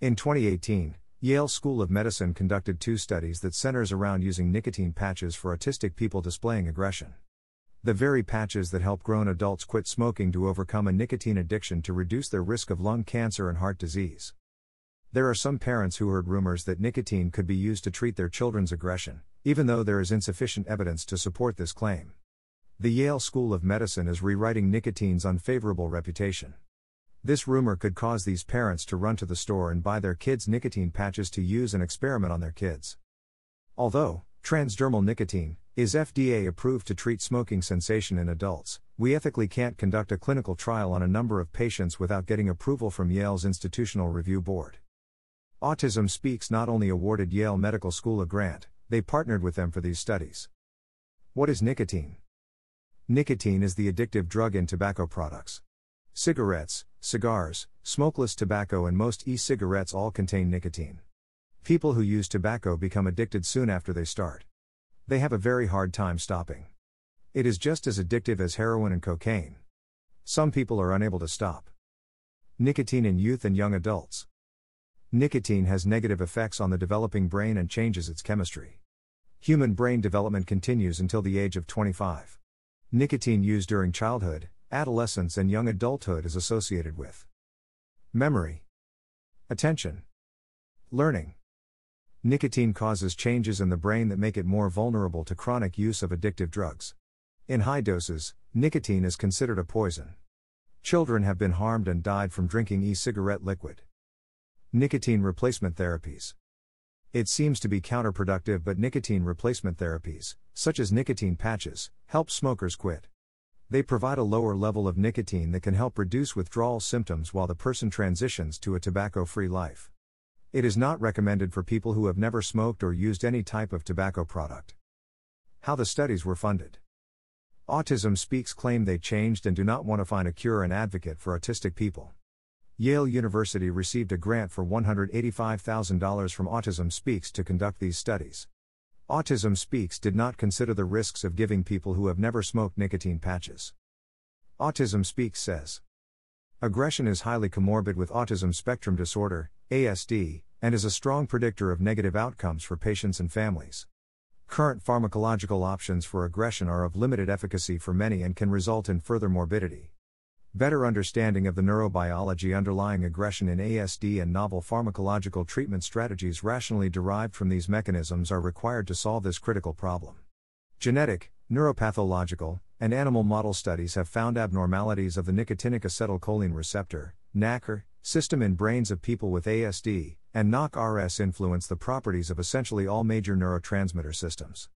In 2018, Yale School of Medicine conducted two studies that centers around using nicotine patches for autistic people displaying aggression. The very patches that help grown adults quit smoking to overcome a nicotine addiction to reduce their risk of lung cancer and heart disease. There are some parents who heard rumors that nicotine could be used to treat their children's aggression, even though there is insufficient evidence to support this claim. The Yale School of Medicine is rewriting nicotine's unfavorable reputation. This rumor could cause these parents to run to the store and buy their kids nicotine patches to use and experiment on their kids. Although, transdermal nicotine is FDA approved to treat smoking cessation in adults, we ethically can't conduct a clinical trial on a number of patients without getting approval from Yale's Institutional Review Board. Autism Speaks not only awarded Yale Medical School a grant, they partnered with them for these studies. What is nicotine? Nicotine is the addictive drug in tobacco products. Cigarettes, cigars, smokeless tobacco, and most e cigarettes all contain nicotine. People who use tobacco become addicted soon after they start. They have a very hard time stopping. It is just as addictive as heroin and cocaine. Some people are unable to stop. Nicotine in youth and young adults. Nicotine has negative effects on the developing brain and changes its chemistry. Human brain development continues until the age of 25. Nicotine used during childhood, adolescence and young adulthood is associated with memory, attention, learning. Nicotine causes changes in the brain that make it more vulnerable to chronic use of addictive drugs. In high doses, nicotine is considered a poison. Children have been harmed and died from drinking e cigarette liquid. Nicotine replacement therapies. It seems to be counterproductive, but nicotine replacement therapies, such as nicotine patches, help smokers quit. They provide a lower level of nicotine that can help reduce withdrawal symptoms while the person transitions to a tobacco free life. It is not recommended for people who have never smoked or used any type of tobacco product. How the studies were funded. Autism Speaks claim they changed and do not want to find a cure and advocate for autistic people. Yale University received a grant for $185,000 from Autism Speaks to conduct these studies. Autism Speaks did not consider the risks of giving people who have never smoked nicotine patches. Autism Speaks says Aggression is highly comorbid with autism spectrum disorder, ASD, and is a strong predictor of negative outcomes for patients and families. Current pharmacological options for aggression are of limited efficacy for many and can result in further morbidity. Better understanding of the neurobiology underlying aggression in ASD and novel pharmacological treatment strategies rationally derived from these mechanisms are required to solve this critical problem. Genetic, neuropathological, and animal model studies have found abnormalities of the nicotinic acetylcholine receptor, NACR, system in brains of people with ASD, and NOC-RS influence the properties of essentially all major neurotransmitter systems.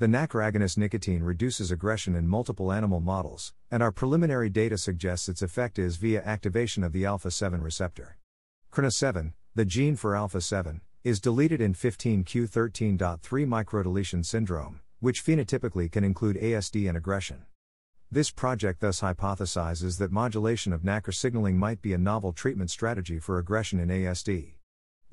The NACR agonist nicotine reduces aggression in multiple animal models, and our preliminary data suggests its effect is via activation of the alpha 7 receptor. CRNA7, the gene for alpha 7, is deleted in 15q13.3 microdeletion syndrome, which phenotypically can include ASD and aggression. This project thus hypothesizes that modulation of NACR signaling might be a novel treatment strategy for aggression in ASD.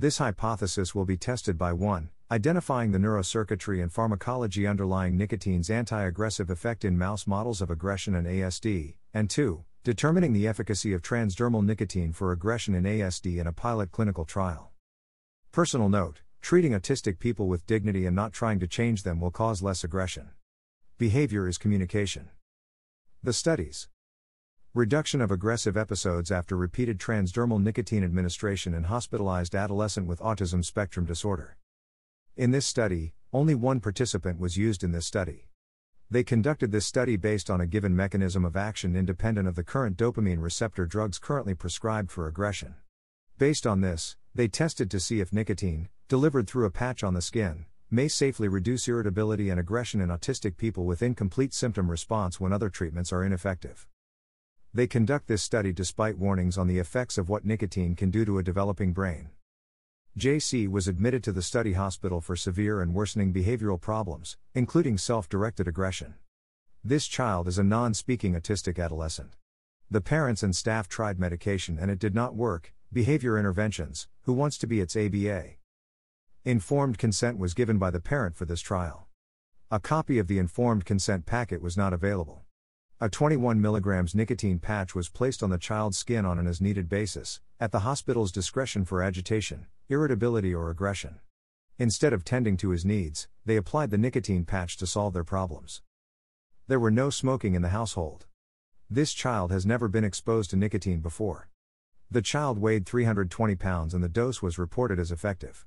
This hypothesis will be tested by 1 identifying the neurocircuitry and pharmacology underlying nicotine's anti aggressive effect in mouse models of aggression and ASD, and 2. Determining the efficacy of transdermal nicotine for aggression in ASD in a pilot clinical trial. Personal note treating autistic people with dignity and not trying to change them will cause less aggression. Behavior is communication. The studies Reduction of aggressive episodes after repeated transdermal nicotine administration in hospitalized adolescent with autism spectrum disorder. In this study, only one participant was used in this study. They conducted this study based on a given mechanism of action independent of the current dopamine receptor drugs currently prescribed for aggression. Based on this, they tested to see if nicotine, delivered through a patch on the skin, may safely reduce irritability and aggression in autistic people with incomplete symptom response when other treatments are ineffective. They conduct this study despite warnings on the effects of what nicotine can do to a developing brain. JC was admitted to the study hospital for severe and worsening behavioral problems, including self directed aggression. This child is a non speaking autistic adolescent. The parents and staff tried medication and it did not work, behavior interventions, who wants to be its ABA. Informed consent was given by the parent for this trial. A copy of the informed consent packet was not available. A 21 mg nicotine patch was placed on the child's skin on an as needed basis, at the hospital's discretion for agitation, irritability, or aggression. Instead of tending to his needs, they applied the nicotine patch to solve their problems. There were no smoking in the household. This child has never been exposed to nicotine before. The child weighed 320 pounds and the dose was reported as effective.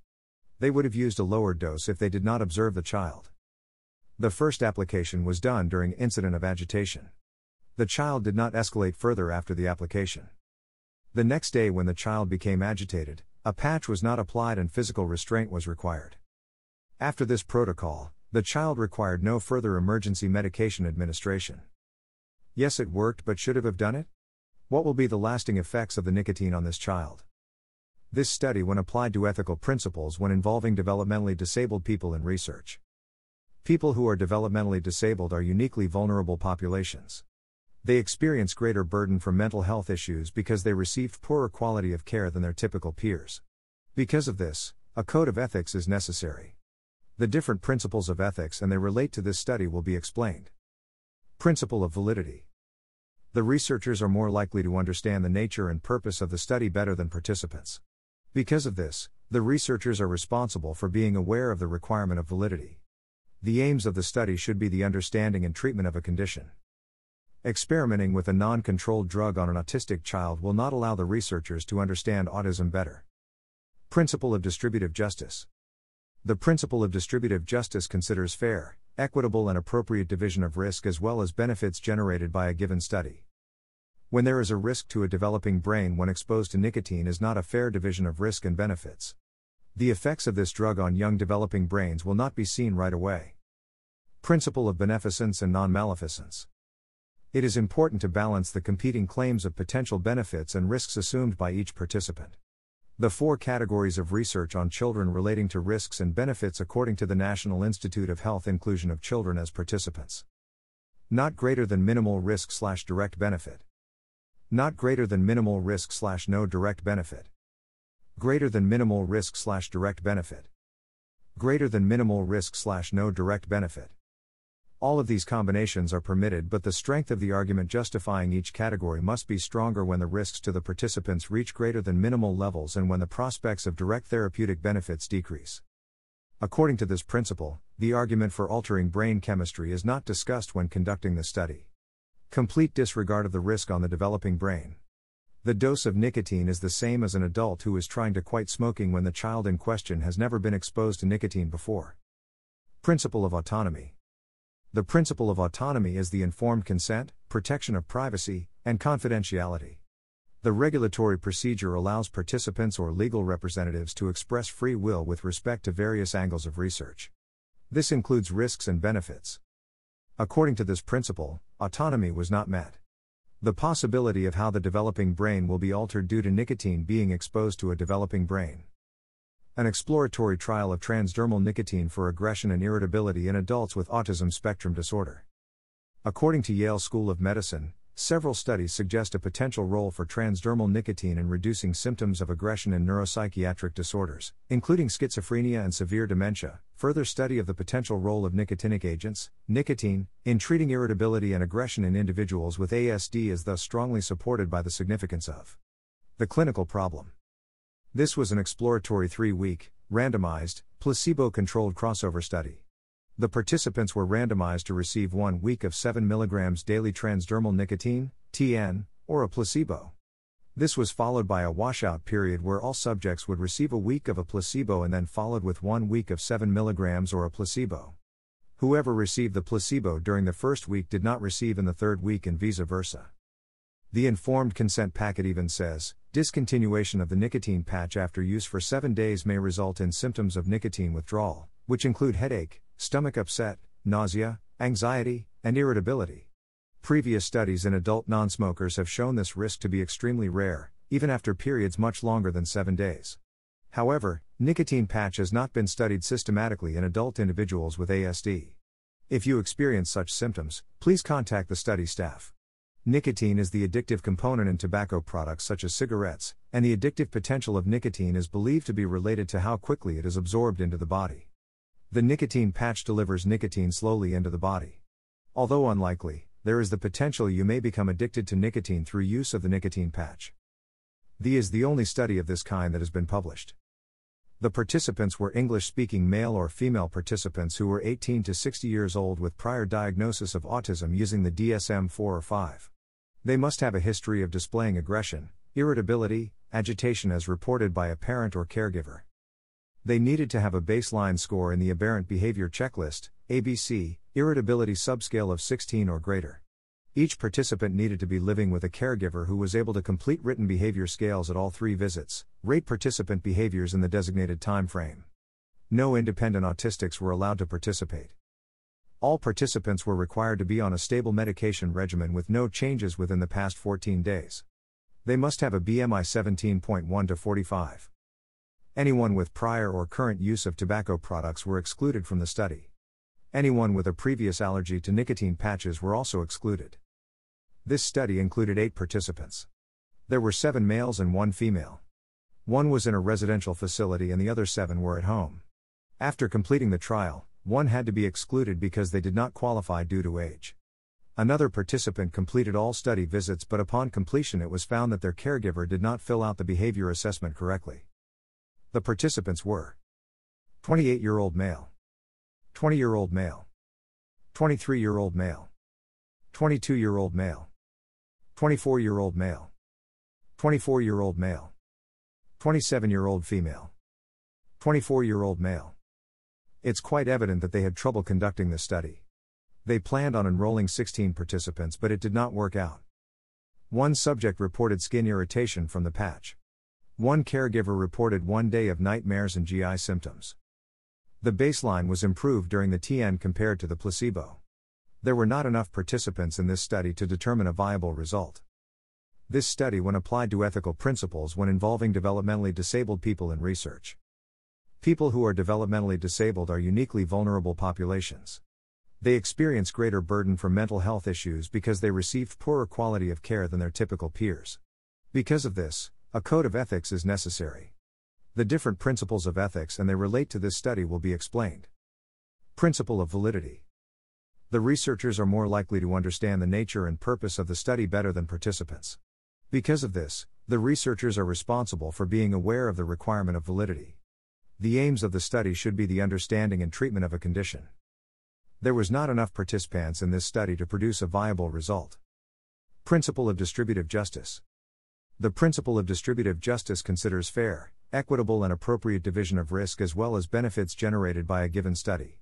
They would have used a lower dose if they did not observe the child. The first application was done during incident of agitation. The child did not escalate further after the application. The next day, when the child became agitated, a patch was not applied and physical restraint was required. After this protocol, the child required no further emergency medication administration. Yes, it worked, but should it have done it? What will be the lasting effects of the nicotine on this child? This study, when applied to ethical principles when involving developmentally disabled people in research. People who are developmentally disabled are uniquely vulnerable populations. They experience greater burden from mental health issues because they received poorer quality of care than their typical peers. Because of this, a code of ethics is necessary. The different principles of ethics and they relate to this study will be explained. Principle of validity. The researchers are more likely to understand the nature and purpose of the study better than participants. Because of this, the researchers are responsible for being aware of the requirement of validity. The aims of the study should be the understanding and treatment of a condition. Experimenting with a non controlled drug on an autistic child will not allow the researchers to understand autism better. Principle of distributive justice. The principle of distributive justice considers fair, equitable, and appropriate division of risk as well as benefits generated by a given study. When there is a risk to a developing brain when exposed to nicotine is not a fair division of risk and benefits. The effects of this drug on young developing brains will not be seen right away. Principle of beneficence and non maleficence. It is important to balance the competing claims of potential benefits and risks assumed by each participant. The four categories of research on children relating to risks and benefits according to the National Institute of Health inclusion of children as participants. Not greater than minimal risk slash direct benefit. Not greater than minimal risk slash no direct benefit. Greater than minimal risk slash direct benefit. Greater than minimal risk slash no direct benefit. All of these combinations are permitted, but the strength of the argument justifying each category must be stronger when the risks to the participants reach greater than minimal levels and when the prospects of direct therapeutic benefits decrease. According to this principle, the argument for altering brain chemistry is not discussed when conducting the study. Complete disregard of the risk on the developing brain. The dose of nicotine is the same as an adult who is trying to quit smoking when the child in question has never been exposed to nicotine before. Principle of autonomy. The principle of autonomy is the informed consent, protection of privacy, and confidentiality. The regulatory procedure allows participants or legal representatives to express free will with respect to various angles of research. This includes risks and benefits. According to this principle, autonomy was not met. The possibility of how the developing brain will be altered due to nicotine being exposed to a developing brain. An exploratory trial of transdermal nicotine for aggression and irritability in adults with autism spectrum disorder. According to Yale School of Medicine, several studies suggest a potential role for transdermal nicotine in reducing symptoms of aggression in neuropsychiatric disorders, including schizophrenia and severe dementia. Further study of the potential role of nicotinic agents, nicotine, in treating irritability and aggression in individuals with ASD is thus strongly supported by the significance of the clinical problem. This was an exploratory three week, randomized, placebo controlled crossover study. The participants were randomized to receive one week of 7 mg daily transdermal nicotine, TN, or a placebo. This was followed by a washout period where all subjects would receive a week of a placebo and then followed with one week of 7 mg or a placebo. Whoever received the placebo during the first week did not receive in the third week and vice versa. The informed consent packet even says discontinuation of the nicotine patch after use for seven days may result in symptoms of nicotine withdrawal, which include headache, stomach upset, nausea, anxiety, and irritability. Previous studies in adult non-smokers have shown this risk to be extremely rare, even after periods much longer than seven days. However, nicotine patch has not been studied systematically in adult individuals with ASD. If you experience such symptoms, please contact the study staff. Nicotine is the addictive component in tobacco products such as cigarettes, and the addictive potential of nicotine is believed to be related to how quickly it is absorbed into the body. The nicotine patch delivers nicotine slowly into the body. Although unlikely, there is the potential you may become addicted to nicotine through use of the nicotine patch. The is the only study of this kind that has been published. The participants were English speaking male or female participants who were 18 to 60 years old with prior diagnosis of autism using the DSM 4 or 5. They must have a history of displaying aggression, irritability, agitation as reported by a parent or caregiver. They needed to have a baseline score in the Aberrant Behavior Checklist, ABC, irritability subscale of 16 or greater. Each participant needed to be living with a caregiver who was able to complete written behavior scales at all three visits, rate participant behaviors in the designated time frame. No independent autistics were allowed to participate. All participants were required to be on a stable medication regimen with no changes within the past 14 days. They must have a BMI 17.1 to 45. Anyone with prior or current use of tobacco products were excluded from the study. Anyone with a previous allergy to nicotine patches were also excluded. This study included eight participants. There were seven males and one female. One was in a residential facility and the other seven were at home. After completing the trial, one had to be excluded because they did not qualify due to age. Another participant completed all study visits, but upon completion, it was found that their caregiver did not fill out the behavior assessment correctly. The participants were 28 year old male, 20 year old male, 23 year old male, 22 year old male, 24 year old male, 24 year old male, 27 year old female, 24 year old male. It's quite evident that they had trouble conducting the study. They planned on enrolling 16 participants, but it did not work out. One subject reported skin irritation from the patch. One caregiver reported one day of nightmares and GI symptoms. The baseline was improved during the TN compared to the placebo. There were not enough participants in this study to determine a viable result. This study, when applied to ethical principles when involving developmentally disabled people in research, People who are developmentally disabled are uniquely vulnerable populations. They experience greater burden from mental health issues because they received poorer quality of care than their typical peers. Because of this, a code of ethics is necessary. The different principles of ethics and they relate to this study will be explained. Principle of validity. The researchers are more likely to understand the nature and purpose of the study better than participants. Because of this, the researchers are responsible for being aware of the requirement of validity. The aims of the study should be the understanding and treatment of a condition. There was not enough participants in this study to produce a viable result. Principle of distributive justice. The principle of distributive justice considers fair, equitable, and appropriate division of risk as well as benefits generated by a given study.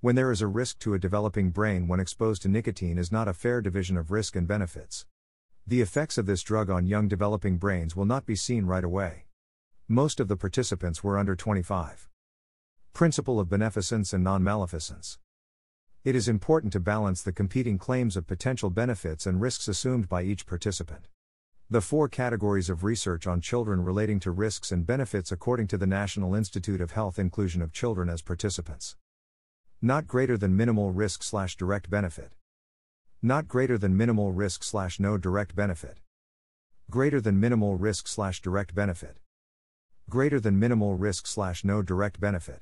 When there is a risk to a developing brain when exposed to nicotine is not a fair division of risk and benefits. The effects of this drug on young developing brains will not be seen right away. Most of the participants were under 25. Principle of beneficence and non maleficence. It is important to balance the competing claims of potential benefits and risks assumed by each participant. The four categories of research on children relating to risks and benefits according to the National Institute of Health inclusion of children as participants. Not greater than minimal risk slash direct benefit. Not greater than minimal risk slash no direct benefit. Greater than minimal risk slash direct benefit greater than minimal risk slash no direct benefit.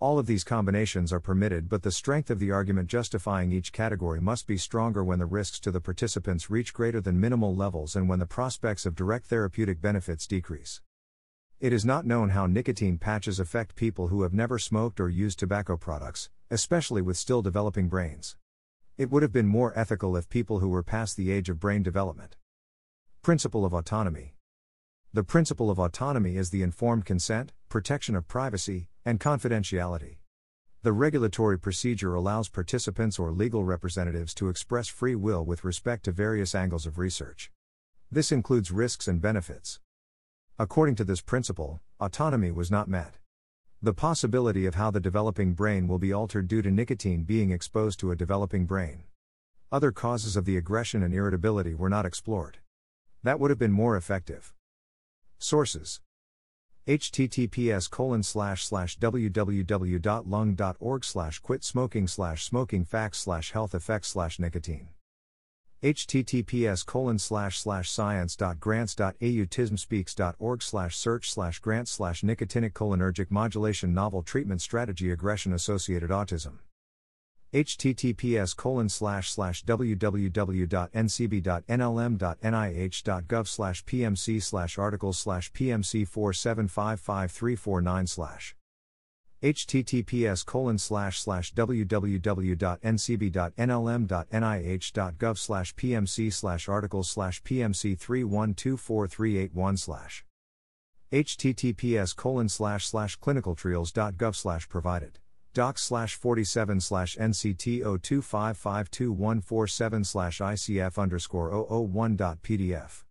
All of these combinations are permitted, but the strength of the argument justifying each category must be stronger when the risks to the participants reach greater than minimal levels and when the prospects of direct therapeutic benefits decrease. It is not known how nicotine patches affect people who have never smoked or used tobacco products, especially with still developing brains. It would have been more ethical if people who were past the age of brain development. Principle of autonomy. The principle of autonomy is the informed consent, protection of privacy, and confidentiality. The regulatory procedure allows participants or legal representatives to express free will with respect to various angles of research. This includes risks and benefits. According to this principle, autonomy was not met. The possibility of how the developing brain will be altered due to nicotine being exposed to a developing brain. Other causes of the aggression and irritability were not explored. That would have been more effective. Sources. Https colon slash slash www.lung.org slash quit smoking slash smoking facts slash health effects slash nicotine. Https colon slash slash science.grants.au tismspeaks.org slash search slash grant slash nicotinic cholinergic modulation novel treatment strategy aggression associated autism https colon slash slash www.ncbi.nlm.nih.gov slash pmc slash articles slash pmc 4755349 slash https colon slash slash www.ncbi.nlm.nih.gov slash pmc slash articles slash pmc 3124381 slash https colon slash slash clinicaltrials.gov slash provided doc slash 47 slash nct 025522147 slash icf underscore 001.pdf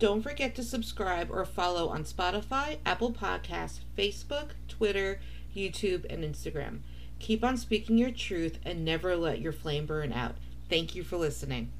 Don't forget to subscribe or follow on Spotify, Apple Podcasts, Facebook, Twitter, YouTube, and Instagram. Keep on speaking your truth and never let your flame burn out. Thank you for listening.